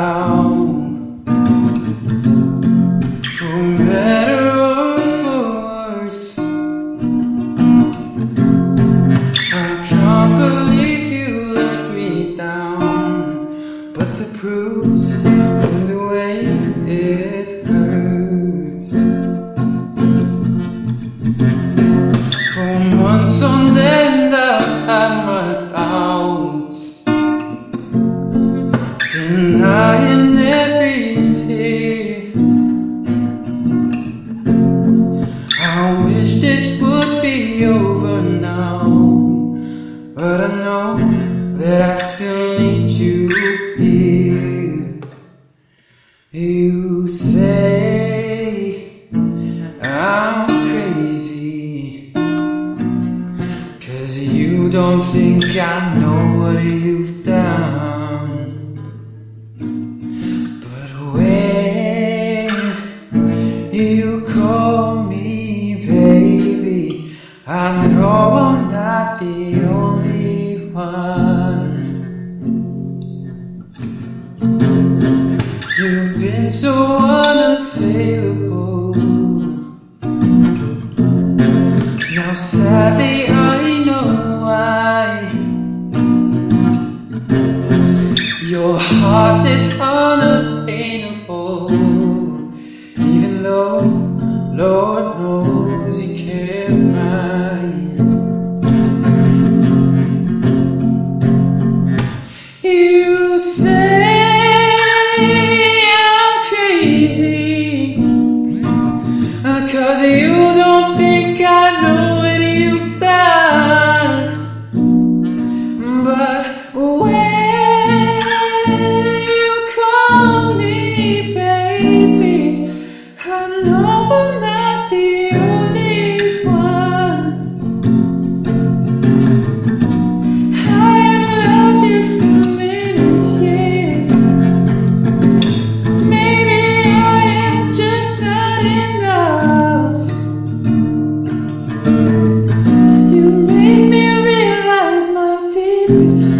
vow for better or for worse. I can't believe you let me down, but the bruise and the way it hurts. For months on now, but I know that I still need you here. You say I'm crazy. Cause you don't think I know what you've the only one. You've been so unavailable. Now sadly I know why Your heart is unattainable Even though Lord crazy. Uh, Cause you don't think I know what you've done But when you call me baby my